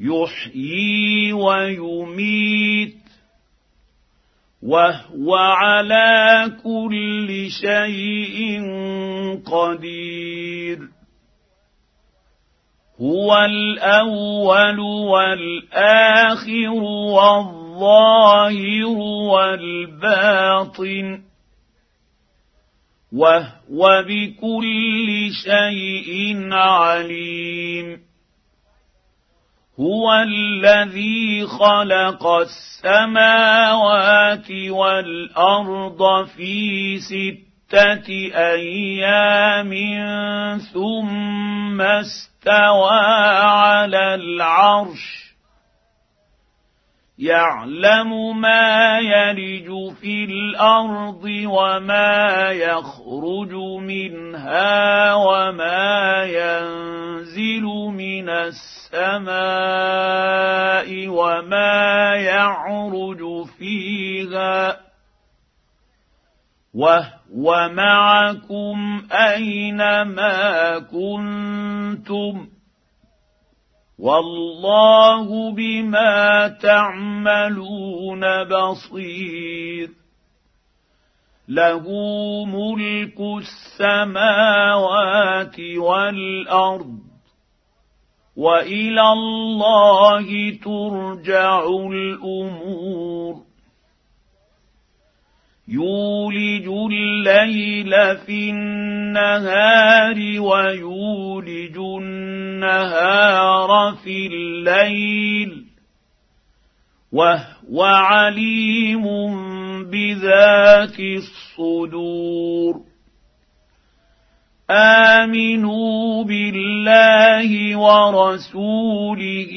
يحيي ويميت وهو على كل شيء قدير. هو الأول والآخر والظاهر والباطن وهو بكل شيء عليم. هو الذي خلق السماوات والارض في سته أيام ثم استوى على العرش يعلم ما يلج في الأرض وما يخرج منها وما ينزل من السماء وما يعرج فيها وهو معكم أينما كنتم والله بما تعملون بصير. له ملك السماوات والأرض وإلى الله ترجع الأمور. يولج الليل في النهار ويولج النهار. في الليل وهو عليم بذات الصدور. آمنوا بالله ورسوله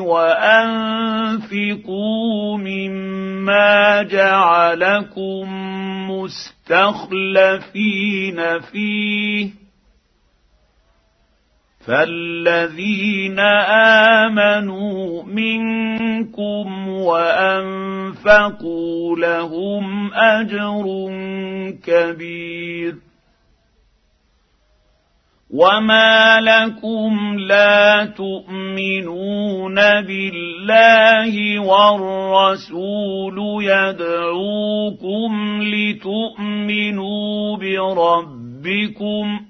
وأنفقوا مما جعلكم مستخلفين فيه فالذين امنوا منكم وانفقوا لهم اجر كبير وما لكم لا تؤمنون بالله والرسول يدعوكم لتؤمنوا بربكم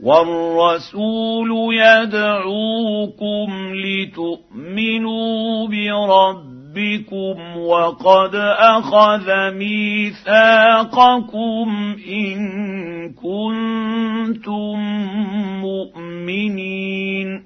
والرسول يدعوكم لتؤمنوا بربكم وقد أخذ ميثاقكم إن كنتم مؤمنين.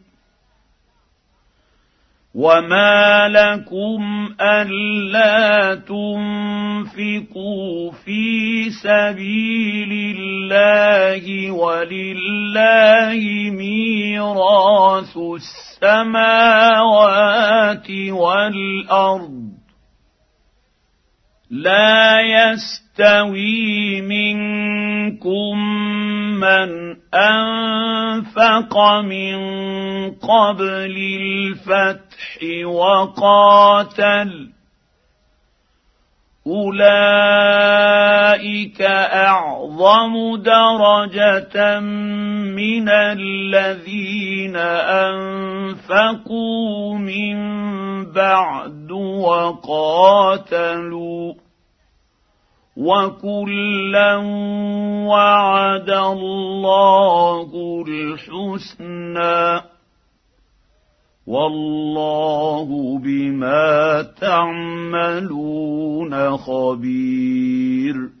وما لكم الا تنفقوا في سبيل الله ولله ميراث السماوات والارض لا يستوي منكم من أنفق من قبل الفتح وقاتل. أولئك أعظم درجة من الذين أنفقوا من بعد وقاتلوا. وكلا وعد الله الحسنى والله بما تعملون خبير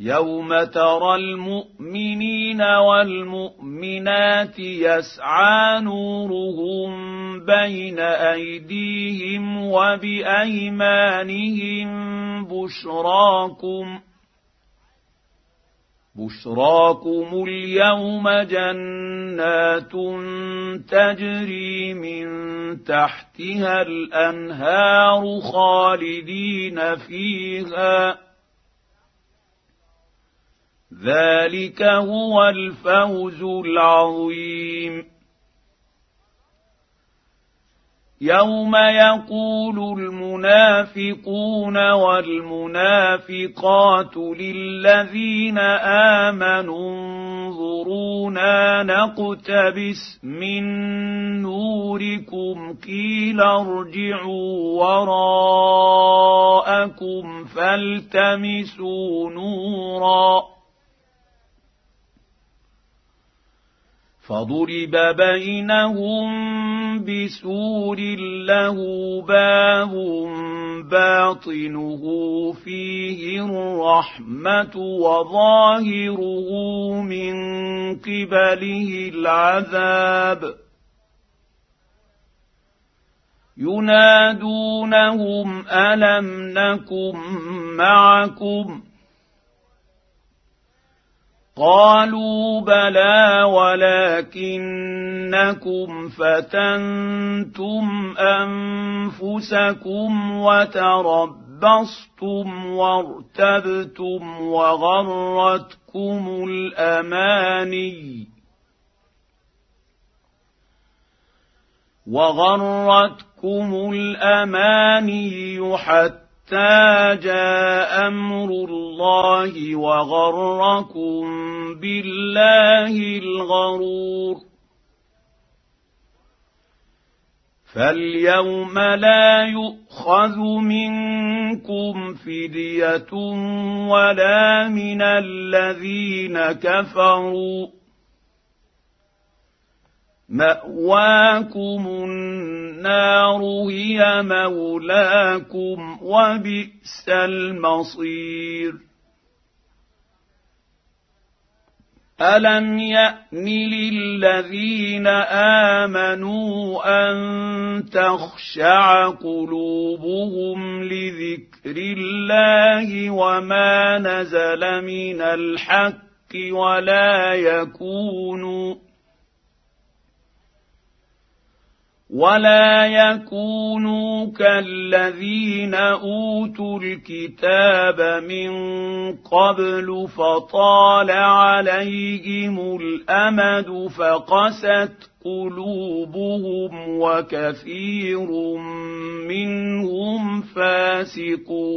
يوم ترى المؤمنين والمؤمنات يسعى نورهم بين ايديهم وبايمانهم بشراكم بشراكم اليوم جنات تجري من تحتها الانهار خالدين فيها ذلك هو الفوز العظيم. يوم يقول المنافقون والمنافقات للذين امنوا انظرونا نقتبس من نوركم قيل ارجعوا وراءكم فالتمسوا نورا. فضرب بينهم بسور له باب باطنه فيه الرحمة وظاهره من قبله العذاب. ينادونهم ألم نكن معكم؟ قالوا بلى ولكنكم فتنتم أنفسكم وتربصتم وارتبتم وغرتكم الأماني وغرتكم الأماني حتى حتى جاء أمر الله وغركم بالله الغرور فاليوم لا يؤخذ منكم فديه ولا من الذين كفروا مأواكم النار هي مولاكم وبئس المصير. ألم يأن للذين آمنوا أن تخشع قلوبهم لذكر الله وما نزل من الحق ولا يكونوا ولا يكونوا كالذين اوتوا الكتاب من قبل فطال عليهم الامد فقست قلوبهم وكثير منهم فاسقون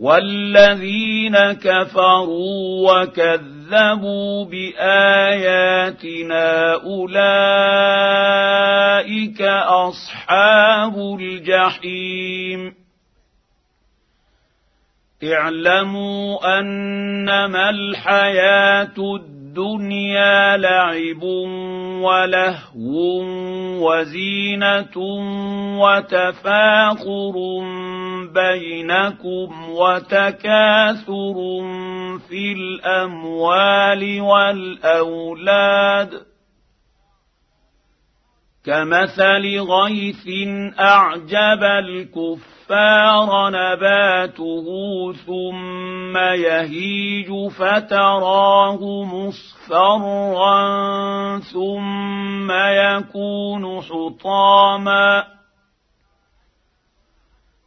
والذين كفروا وكذبوا باياتنا اولئك اصحاب الجحيم اعلموا انما الحياة الدنيا لعب ولهو وزينة وتفاخر بينكم وتكاثر في الأموال والأولاد كمثل غيث اعجب الكفار نباته ثم يهيج فتراه مصفرا ثم يكون حطاما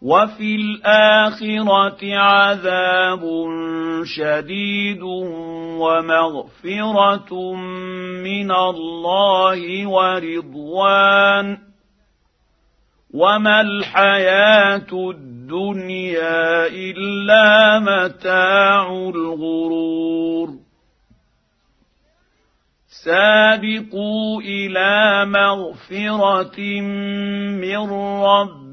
وفي الآخرة عذاب شديد ومغفرة من الله ورضوان. وما الحياة الدنيا إلا متاع الغرور. سابقوا إلى مغفرة من رب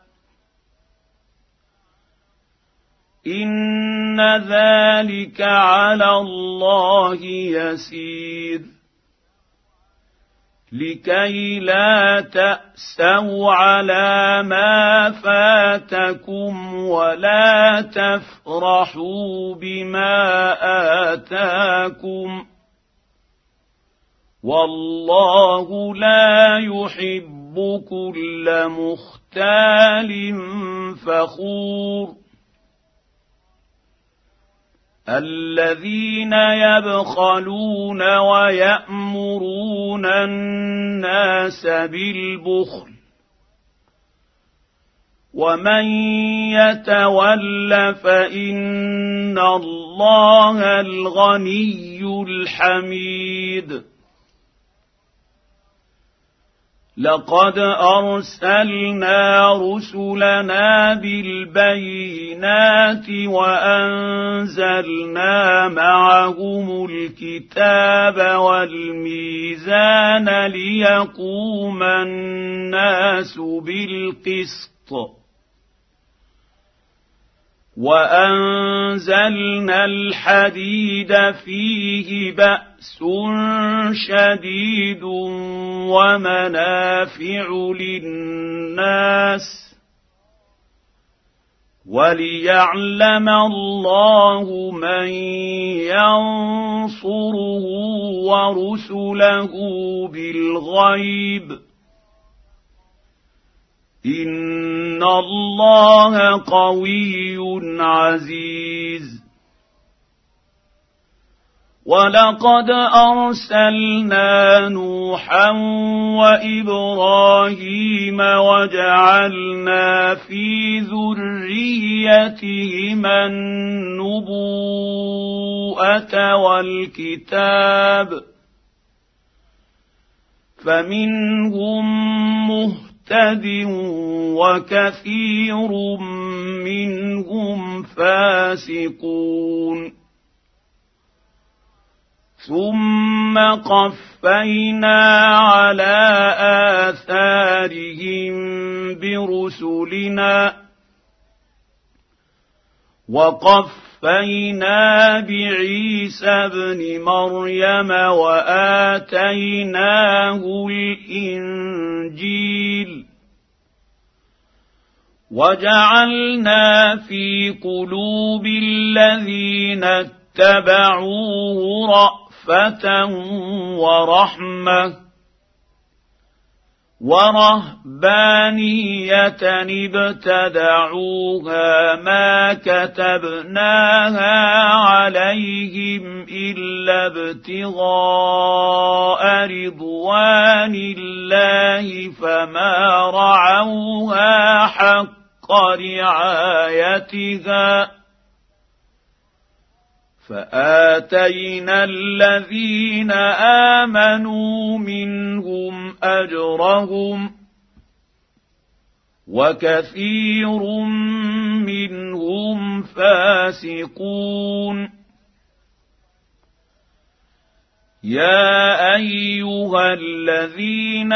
ان ذلك على الله يسير لكي لا تاسوا على ما فاتكم ولا تفرحوا بما اتاكم والله لا يحب كل مختال فخور الذين يبخلون ويأمرون الناس بالبخل ومن يتول فإن الله الغني الحميد لقد أرسلنا رسلنا بالبينات وأنزلنا معهم الكتاب والميزان ليقوم الناس بالقسط. وأنزلنا الحديد فيه بأس شديد ومنافع للناس وليعلم الله من ينصره ورسله بالغيب ان الله قوي عزيز. ولقد ارسلنا نوحا وابراهيم وجعلنا في ذريتهما النبوءه والكتاب فمنهم مهتد مهتد وكثير منهم فاسقون ثم قفينا على اثارهم برسلنا وقف وقفينا بعيسى ابن مريم واتيناه الانجيل وجعلنا في قلوب الذين اتبعوه رافه ورحمه ورهبانية ابتدعوها ما كتبناها عليهم إلا ابتغاء رضوان الله فما رعوها حق رعايتها فآتينا الذين آمنوا منهم أجرهم وكثير منهم فاسقون. يا أيها الذين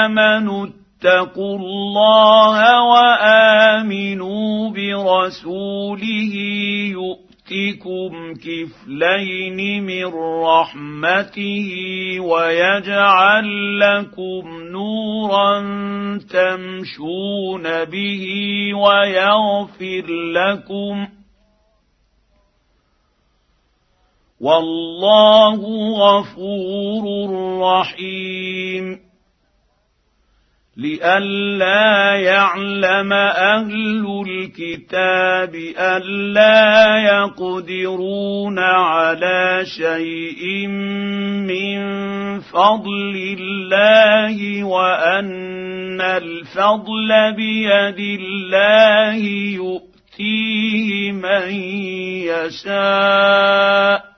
آمنوا اتقوا الله وآمنوا برسوله يؤمنون يؤتكم كفلين من رحمته ويجعل لكم نورا تمشون به ويغفر لكم والله غفور رحيم لئلا يعلم أهل الكتاب ألا يقدرون على شيء من فضل الله وأن الفضل بيد الله يؤتيه من يشاء.